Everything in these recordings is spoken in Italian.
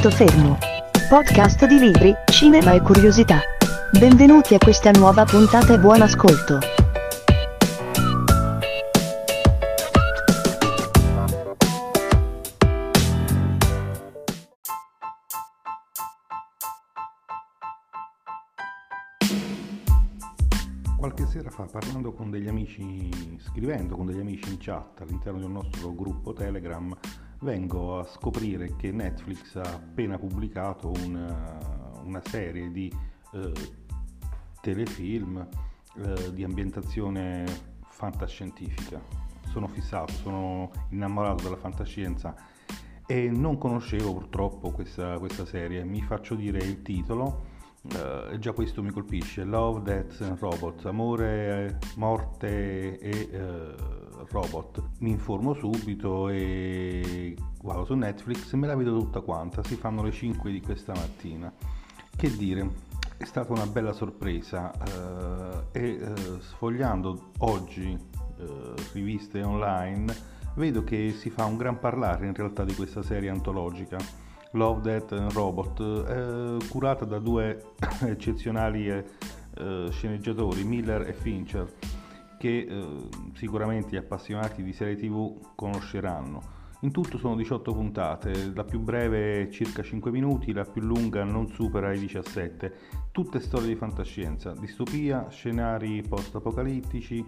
Punto fermo. Podcast di libri, cinema e curiosità. Benvenuti a questa nuova puntata e buon ascolto. Qualche sera fa, parlando con degli amici, scrivendo con degli amici in chat all'interno del nostro gruppo Telegram, vengo a scoprire che Netflix ha appena pubblicato una, una serie di eh, telefilm eh, di ambientazione fantascientifica. Sono fissato, sono innamorato della fantascienza e non conoscevo purtroppo questa, questa serie. Mi faccio dire il titolo Uh, già questo mi colpisce, Love, Death and Robot, amore, morte e uh, robot. Mi informo subito e vado su Netflix e me la vedo tutta quanta, si fanno le 5 di questa mattina. Che dire, è stata una bella sorpresa uh, e sfogliando oggi riviste online vedo che si fa un gran parlare in realtà di questa serie antologica Love, Death and Robot, eh, curata da due eccezionali eh, sceneggiatori, Miller e Fincher, che eh, sicuramente gli appassionati di serie tv conosceranno. In tutto sono 18 puntate, la più breve è circa 5 minuti, la più lunga non supera i 17. Tutte storie di fantascienza, distopia, scenari post-apocalittici,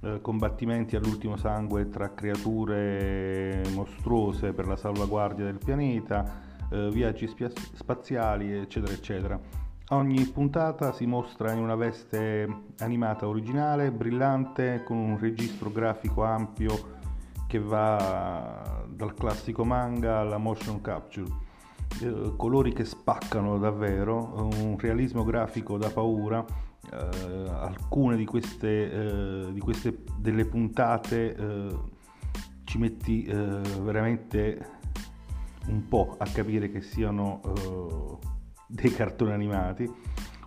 eh, combattimenti all'ultimo sangue tra creature mostruose per la salvaguardia del pianeta, eh, viaggi spia- spaziali, eccetera, eccetera. Ogni puntata si mostra in una veste animata originale, brillante, con un registro grafico ampio che va dal classico manga alla motion capture. Eh, colori che spaccano davvero, un realismo grafico da paura. Eh, alcune di queste, eh, di queste delle puntate eh, ci metti eh, veramente un po' a capire che siano uh, dei cartoni animati,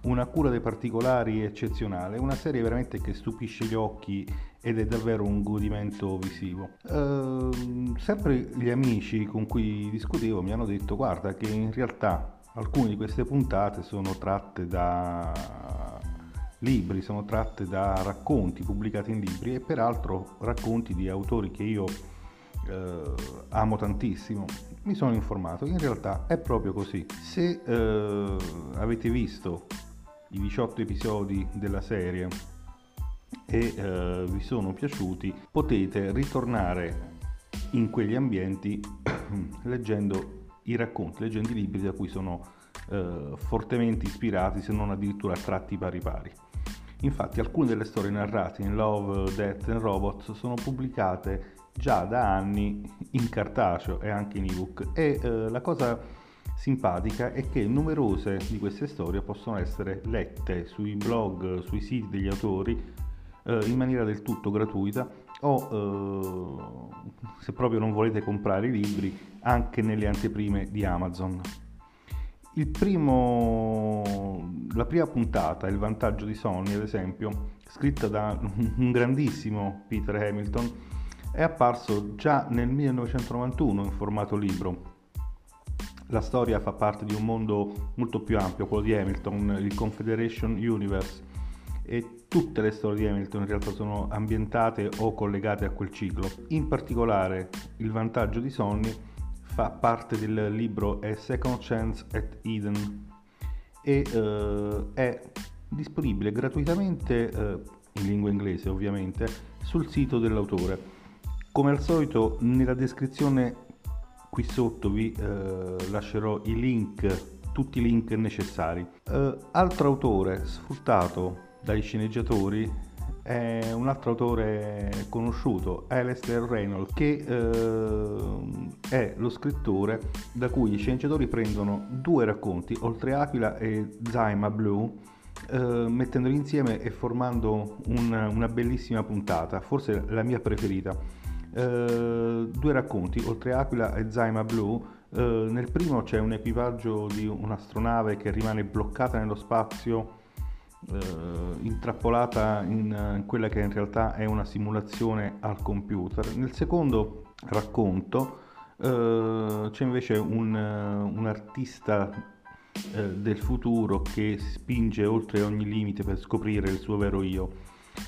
una cura dei particolari eccezionale, una serie veramente che stupisce gli occhi ed è davvero un godimento visivo. Uh, sempre gli amici con cui discutevo mi hanno detto guarda che in realtà alcune di queste puntate sono tratte da libri, sono tratte da racconti pubblicati in libri e peraltro racconti di autori che io eh, amo tantissimo, mi sono informato, in realtà è proprio così. Se eh, avete visto i 18 episodi della serie e eh, vi sono piaciuti, potete ritornare in quegli ambienti leggendo i racconti, leggendo i libri da cui sono eh, fortemente ispirati, se non addirittura tratti pari pari. Infatti alcune delle storie narrate in Love, Death and Robots sono pubblicate già da anni in cartaceo e anche in ebook e eh, la cosa simpatica è che numerose di queste storie possono essere lette sui blog, sui siti degli autori eh, in maniera del tutto gratuita o eh, se proprio non volete comprare i libri anche nelle anteprime di Amazon. Primo, la prima puntata, Il vantaggio di Sony, ad esempio, scritta da un grandissimo Peter Hamilton, è apparso già nel 1991 in formato libro. La storia fa parte di un mondo molto più ampio, quello di Hamilton, il Confederation Universe, e tutte le storie di Hamilton in realtà sono ambientate o collegate a quel ciclo. In particolare il vantaggio di Sonny fa parte del libro A Second Chance at Eden e uh, è disponibile gratuitamente uh, in lingua inglese ovviamente sul sito dell'autore come al solito nella descrizione qui sotto vi eh, lascerò i link, tutti i link necessari. Eh, altro autore sfruttato dai sceneggiatori è un altro autore conosciuto, Alistair Reynolds, che eh, è lo scrittore da cui gli sceneggiatori prendono due racconti, Oltre Aquila e Zaima Blue, eh, mettendoli insieme e formando un, una bellissima puntata, forse la mia preferita due racconti, oltre Aquila e Zaima Blue. Eh, nel primo c'è un equipaggio di un'astronave che rimane bloccata nello spazio, eh, intrappolata in, in quella che in realtà è una simulazione al computer. Nel secondo racconto Uh, c'è invece un, un artista uh, del futuro che spinge oltre ogni limite per scoprire il suo vero io.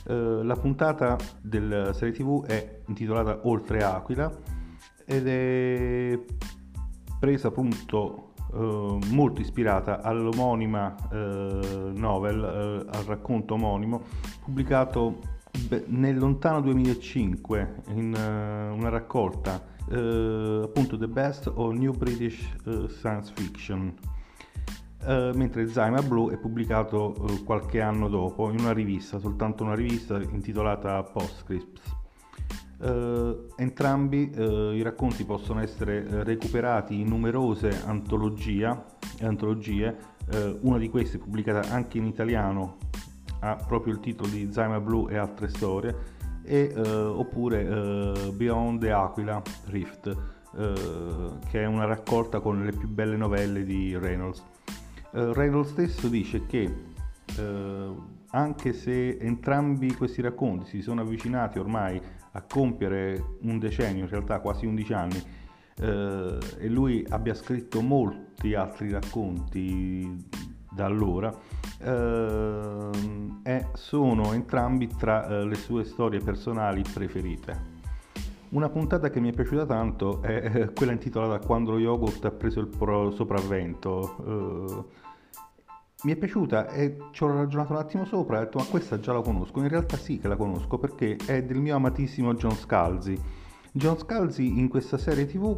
Uh, la puntata della serie tv è intitolata Oltre Aquila ed è presa appunto molto ispirata all'omonima novel, al racconto omonimo pubblicato nel lontano 2005 in una raccolta uh, appunto The Best of New British uh, Science Fiction, uh, mentre Zyma Blue è pubblicato qualche anno dopo in una rivista, soltanto una rivista intitolata Postscripts. entrambi i racconti possono essere recuperati in numerose antologie, una di queste pubblicata anche in italiano ha proprio il titolo di Zyma Blue e altre storie e, oppure Beyond the Aquila Rift, che è una raccolta con le più belle novelle di Reynolds. Reynolds stesso dice che anche se entrambi questi racconti si sono avvicinati ormai a compiere un decennio, in realtà quasi 11 anni, e lui abbia scritto molti altri racconti da allora, eh, sono entrambi tra eh, le sue storie personali preferite. Una puntata che mi è piaciuta tanto è eh, quella intitolata Quando lo yogurt ha preso il pro- sopravvento. Eh, mi è piaciuta e ci ho ragionato un attimo sopra e ho detto ma questa già la conosco. In realtà sì che la conosco perché è del mio amatissimo John Scalzi. John Scalzi in questa serie tv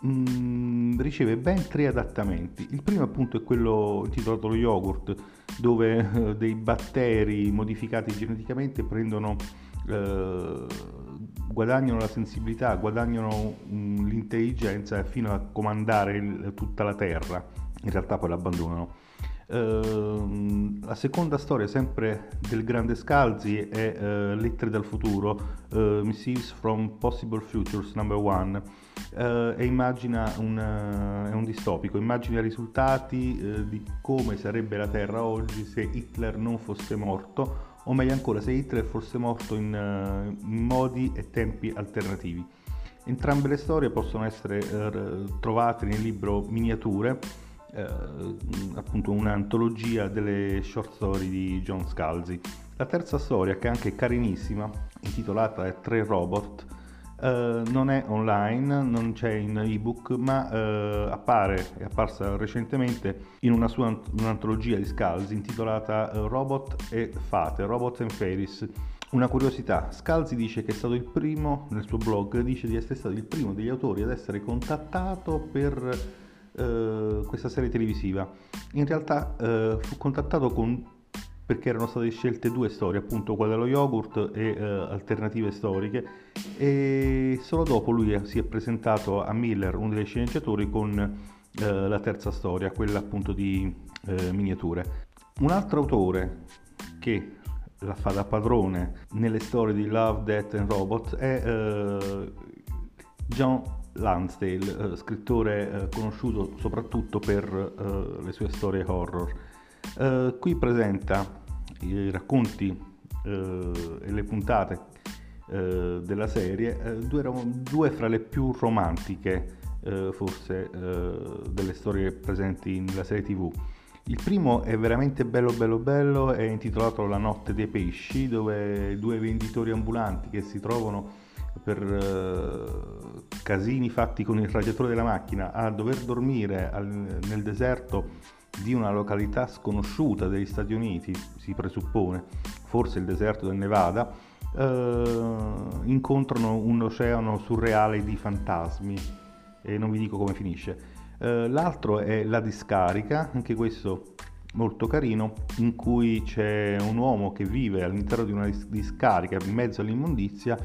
mh, mm, riceve ben tre adattamenti. Il primo appunto è quello intitolato lo yogurt, dove eh, dei batteri modificati geneticamente prendono, eh, guadagnano la sensibilità, guadagnano l'intelligenza fino a comandare il, tutta la Terra. In realtà poi l'abbandonano. Uh, la seconda storia, sempre del grande Scalzi, è uh, Lettere dal futuro, uh, Missives from Possible Futures number one, uh, e immagina un, è un distopico, immagina i risultati di come sarebbe la Terra oggi se Hitler non fosse morto, o meglio ancora se Hitler fosse morto in, in modi e tempi alternativi. Entrambe le storie possono essere trovate nel libro Miniature, eh, appunto un'antologia delle short story di John Scalzi. La terza storia, che è anche carinissima, intitolata Tre Robot, eh, non è online, non c'è in ebook, ma eh, appare, è apparsa recentemente in una sua un'antologia di Scalzi intitolata eh, Robot e Fate, Robot and Fairies. Una curiosità, Scalzi dice che è stato il primo, nel suo blog, dice di essere stato il primo degli autori ad essere contattato per eh, questa serie televisiva. In realtà fu contattato con, perché erano state scelte due storie, appunto quella dello yogurt e eh, alternative storiche, e solo dopo lui si è presentato a Miller, uno dei sceneggiatori, con eh, la terza storia, quella appunto di eh, miniature. Un altro autore che la fa da padrone nelle storie di Love, Death and Robots è John Lansdale, eh, scrittore eh, conosciuto soprattutto per eh, le sue storie horror. Eh, qui presenta i racconti eh, e le puntate eh, della serie, due, due, fra le più romantiche forse delle storie presenti nella serie tv. Il primo è veramente bello bello bello, è intitolato La notte dei pesci, dove due venditori ambulanti che si trovano per casini fatti con il radiatore della macchina a dover dormire nel deserto di una località sconosciuta degli Stati Uniti, si presuppone, forse il deserto del Nevada, uh, incontrano un oceano surreale di fantasmi e non vi dico come finisce. Uh, l'altro è La discarica, anche questo molto carino, in cui c'è un uomo che vive all'interno di una discarica in mezzo all'immondizia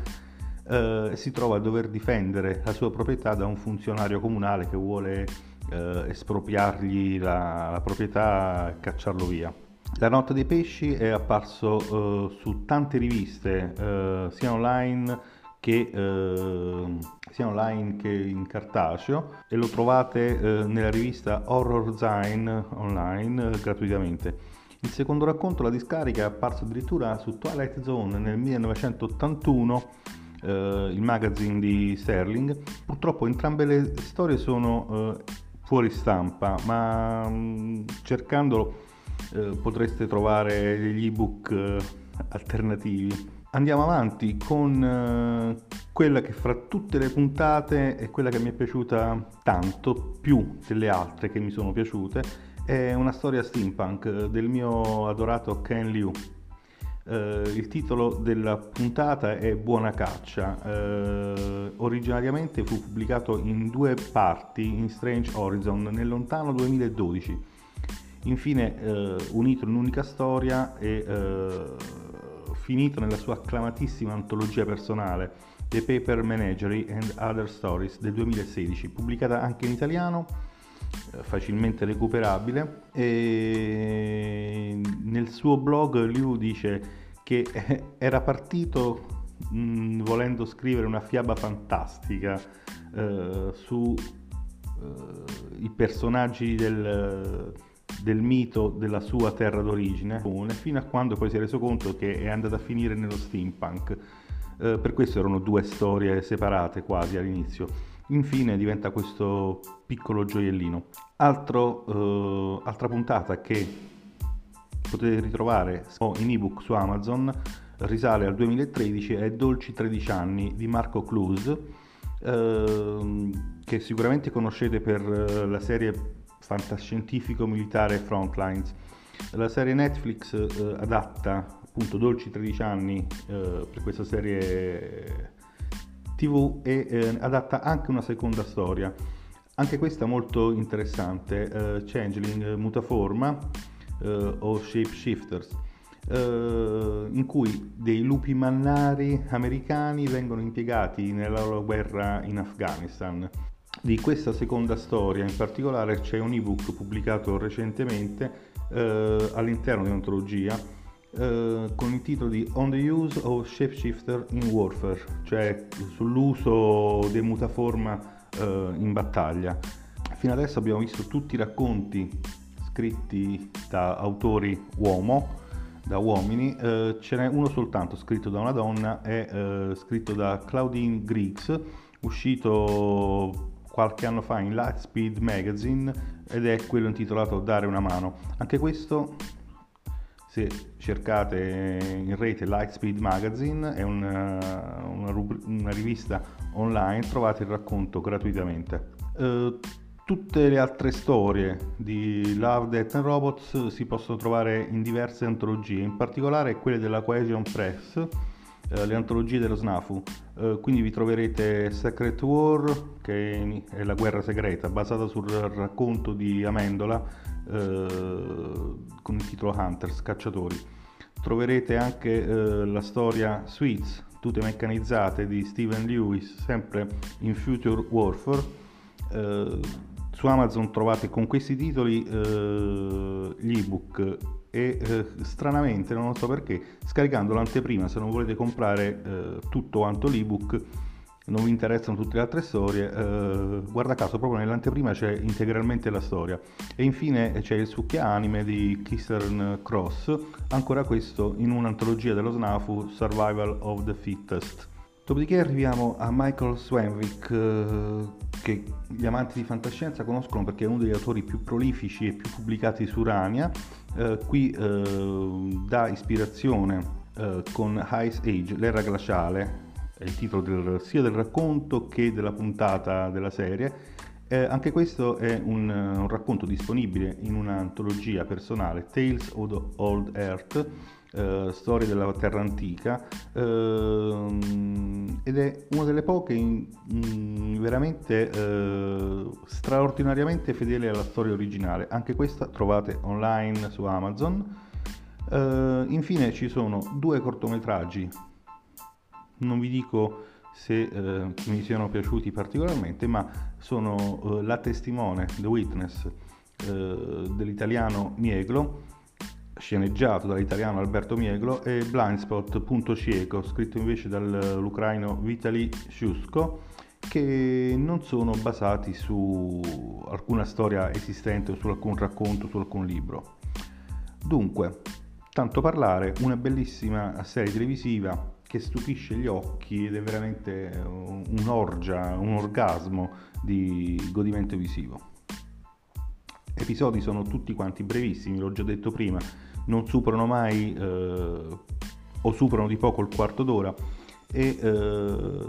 eh, si trova a dover difendere la sua proprietà da un funzionario comunale che vuole eh, espropriargli la, la, proprietà cacciarlo via. La notte dei pesci è apparso eh, su tante riviste, eh, sia online che eh, sia online che in cartaceo e lo trovate eh, nella rivista Horror Zine online gratuitamente. Il secondo racconto, la discarica, è apparso addirittura su Twilight Zone nel 1981 eh, il magazine di Sterling. Purtroppo entrambe le storie sono eh, fuori stampa, ma mm, cercandolo eh, potreste trovare degli ebook eh, alternativi. Andiamo avanti con eh, quella che fra tutte le puntate è quella che mi è piaciuta tanto, più delle altre che mi sono piaciute, è una storia steampunk del mio adorato Ken Liu. Uh, il titolo della puntata è Buona caccia. Uh, originariamente fu pubblicato in due parti in Strange Horizon nel lontano 2012. Infine uh, unito in un'unica storia e finito nella sua acclamatissima antologia personale The Paper Menagerie and Other Stories del 2016, pubblicata anche in italiano eh, facilmente recuperabile. E nel suo blog Liu dice che era partito mh, volendo scrivere una fiaba fantastica eh, sui eh, personaggi del, del, mito della sua terra d'origine fino a quando poi si è reso conto che è andata a finire nello steampunk. Eh, per questo erano due storie separate quasi all'inizio infine diventa questo piccolo gioiellino. Altro, eh, altra puntata che potete ritrovare in ebook su Amazon risale al 2013 è Dolci 13 anni di Marco Clus eh, che sicuramente conoscete per eh, la serie fantascientifico militare Frontlines. La serie Netflix eh, adatta appunto Dolci 13 anni eh, per questa serie TV e eh, adatta anche una seconda storia, anche questa molto interessante, eh, Changeling, Mutaforma eh, o Shapeshifters, eh, in cui dei lupi mannari americani vengono impiegati nella loro guerra in Afghanistan. Di questa seconda storia in particolare c'è un ebook pubblicato recentemente eh, all'interno di un'antologia eh, con il titolo di On the Use of Shapeshifter in Warfare, cioè sull'uso dei mutaforma uh, in battaglia. Fino adesso abbiamo visto tutti i racconti scritti da autori uomo, da uomini, uh, ce n'è uno soltanto scritto da una donna, è scritto da Claudine Griggs, uscito qualche anno fa in Lightspeed Magazine ed è quello intitolato Dare una mano. Anche questo se cercate in rete Lightspeed Magazine, è una, una, una rivista online, trovate il racconto gratuitamente. Uh, tutte le altre storie di Love, Death and Robots si possono trovare in diverse antologie, in particolare quelle della Cohesion Press, le antologie dello SNAFU. Uh, quindi vi troverete Secret War, che è la guerra segreta, basata sul racconto di Amendola, eh, con il titolo Hunters, cacciatori. Troverete anche eh, la storia Sweets, tutte meccanizzate di Steven Lewis, sempre in Future Warfare. Eh, su Amazon trovate con questi titoli eh, gli ebook e eh, stranamente, non so perché, scaricando l'anteprima, se non volete comprare eh, tutto quanto l'ebook, non vi interessano tutte le altre storie, eh, guarda caso proprio nell'anteprima c'è integralmente la storia. E infine c'è il succhia anime di Kissern Cross, ancora questo in un'antologia dello SNAFU Survival of the Fittest. Dopodiché arriviamo a Michael Swanwick, eh, che gli amanti di fantascienza conoscono perché è uno degli autori più prolifici e più pubblicati su Rania. Eh, qui eh, dà ispirazione eh, con Ice Age, l'era glaciale, è il titolo del, sia del racconto che della puntata della serie. Eh, anche questo è un, un, racconto disponibile in un'antologia personale, Tales of the Old Earth, eh, storie della terra antica, eh, ed è una delle poche in, in, veramente eh, straordinariamente fedele alla storia originale. Anche questa trovate online su Amazon. Eh, infine ci sono due cortometraggi non vi dico se eh, mi siano piaciuti particolarmente, ma sono eh, La testimone, The Witness, eh, dell'italiano Mieglo, sceneggiato dall'italiano Alberto Mieglo, e Blindspot, punto cieco, scritto invece dall'ucraino Vitaly Shusko, che non sono basati su alcuna storia esistente o su alcun racconto, su alcun libro. Dunque, tanto parlare, una bellissima serie televisiva che stupisce gli occhi ed è veramente un'orgia, un orgasmo di godimento visivo. Episodi sono tutti quanti brevissimi, l'ho già detto prima, non superano mai eh, o superano di poco il quarto d'ora e eh,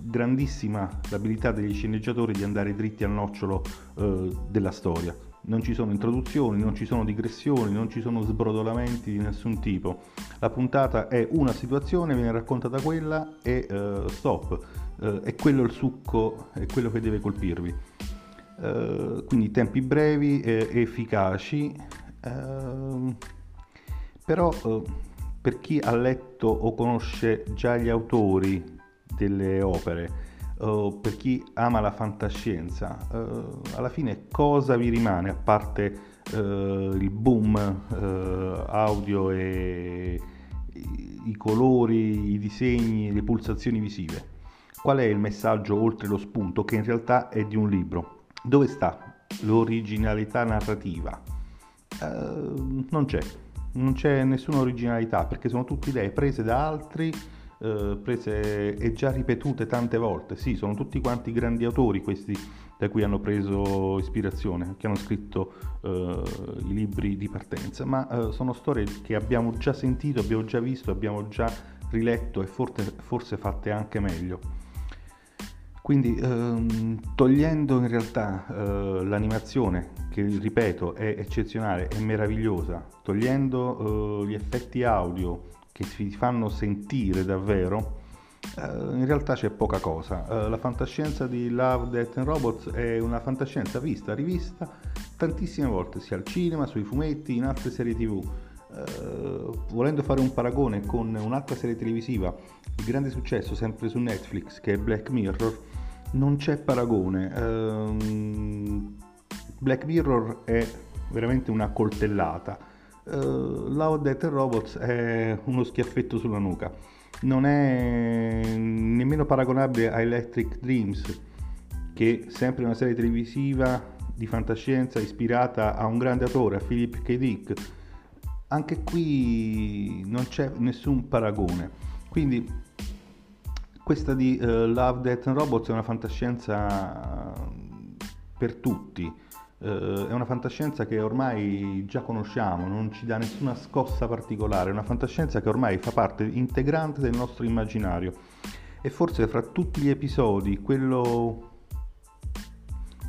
grandissima l'abilità degli sceneggiatori di andare dritti al nocciolo eh, della storia. Non ci sono introduzioni, non ci sono digressioni, non ci sono sbrodolamenti di nessun tipo. La puntata è una situazione, viene raccontata quella e eh, stop. Eh, è quello il succo, è quello che deve colpirvi. Eh, quindi tempi brevi e efficaci, ehm, però eh, per chi ha letto o conosce già gli autori delle opere, per chi ama la fantascienza, eh, alla fine cosa vi rimane a parte eh, il boom eh, audio e i colori, i disegni, le pulsazioni visive? Qual è il messaggio oltre lo spunto che in realtà è di un libro? Dove sta l'originalità narrativa? Uh, non c'è non c'è nessuna originalità perché sono tutte idee prese da altri, eh, prese e già ripetute tante volte. Sì, sono tutti quanti grandi autori questi da cui hanno preso ispirazione, che hanno scritto eh, i libri di partenza, ma eh, sono storie che abbiamo già sentito, abbiamo già visto, abbiamo già riletto e forse, forse fatte anche meglio. Quindi ehm, togliendo in realtà eh, l'animazione, che ripeto è eccezionale, è meravigliosa, togliendo eh, gli effetti audio che si fanno sentire davvero, eh, in realtà c'è poca cosa. Eh, la fantascienza di Love, Death and Robots è una fantascienza vista, rivista tantissime volte, sia al cinema, sui fumetti, in altre serie tv. Uh, volendo fare un paragone con un'altra serie televisiva di grande successo sempre su Netflix che è Black Mirror, non c'è paragone. Uh, Black Mirror è veramente una coltellata. Uh, Love, Death Robots è uno schiaffetto sulla nuca. Non è nemmeno paragonabile a Electric Dreams, che è sempre una serie televisiva di fantascienza ispirata a un grande autore, a Philip K. Dick. Anche qui non c'è nessun paragone. Quindi questa di uh, Love, Death and Robots è una fantascienza per tutti, uh, è una fantascienza che ormai già conosciamo, non ci dà nessuna scossa particolare, è una fantascienza che ormai fa parte integrante del nostro immaginario. E forse fra tutti gli episodi quello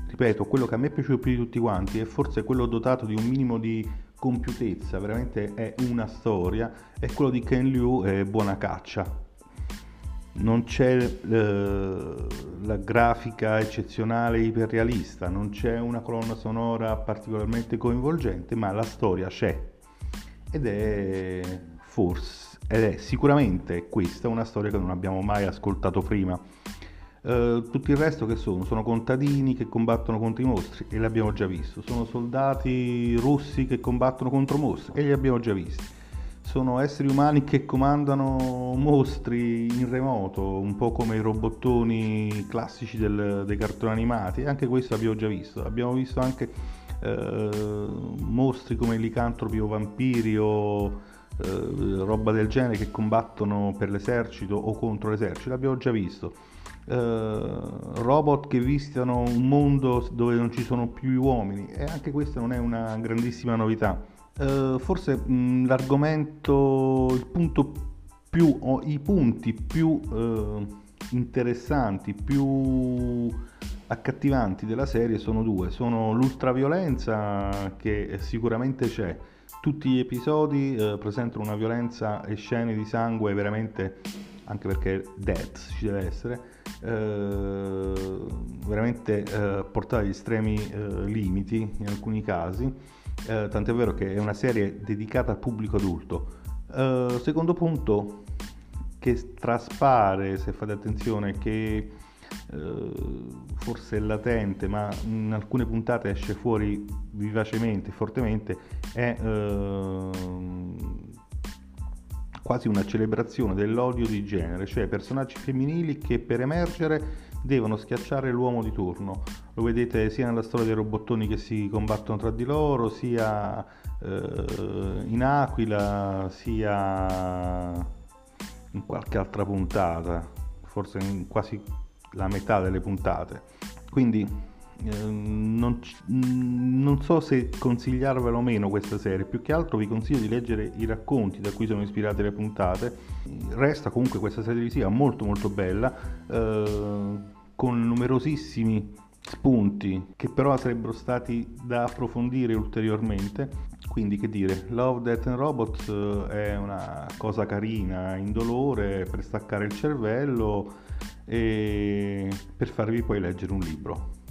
ripeto, quello che a me è piaciuto più di tutti quanti è forse quello dotato di un minimo di compiutezza, veramente è una storia, è quello di Ken Liu e Buona Caccia non c'è eh, la grafica eccezionale iperrealista, non c'è una colonna sonora particolarmente coinvolgente, ma la storia c'è ed è forse ed è sicuramente questa una storia che non abbiamo mai ascoltato prima. Uh, tutto il resto che sono? Sono contadini che combattono contro i mostri e li abbiamo già visto, sono soldati russi che combattono contro mostri e li abbiamo già visti sono esseri umani che comandano mostri in remoto, un po' come i robottoni classici del, dei cartoni animati, anche questo abbiamo già visto. Abbiamo visto anche eh, mostri come licantropi o vampiri o eh, roba del genere che combattono per l'esercito o contro l'esercito, l'abbiamo già visto. Eh, robot che visitano un mondo dove non ci sono più uomini e anche questa non è una grandissima novità. Uh, forse mh, mm, l'argomento, il punto più, o i punti più uh, interessanti, più accattivanti della serie sono due. Sono l'ultraviolenza che sicuramente c'è. Tutti gli episodi uh, presentano una violenza e scene di sangue veramente, anche perché death ci deve essere, veramente portate agli estremi limiti in alcuni casi eh, tant'è vero che è una serie dedicata al pubblico adulto. Eh, secondo punto che traspare, se fate attenzione, che eh, forse è latente, ma in alcune puntate esce fuori vivacemente, fortemente, è ehm, quasi una celebrazione dell'odio di genere, cioè personaggi femminili che per emergere devono schiacciare l'uomo di turno. Lo vedete sia nella storia dei robottoni che si combattono tra di loro, sia eh, in Aquila, sia in qualche altra puntata, forse in quasi la metà delle puntate. Quindi non, non, so se consigliarvelo o meno questa serie, più che altro vi consiglio di leggere i racconti da cui sono ispirate le puntate. Resta comunque questa serie televisiva molto molto bella, eh, con numerosissimi spunti che però sarebbero stati da approfondire ulteriormente. Quindi che dire, Love, Death and Robots eh, è una cosa carina, indolore, per staccare il cervello e per farvi poi leggere un libro.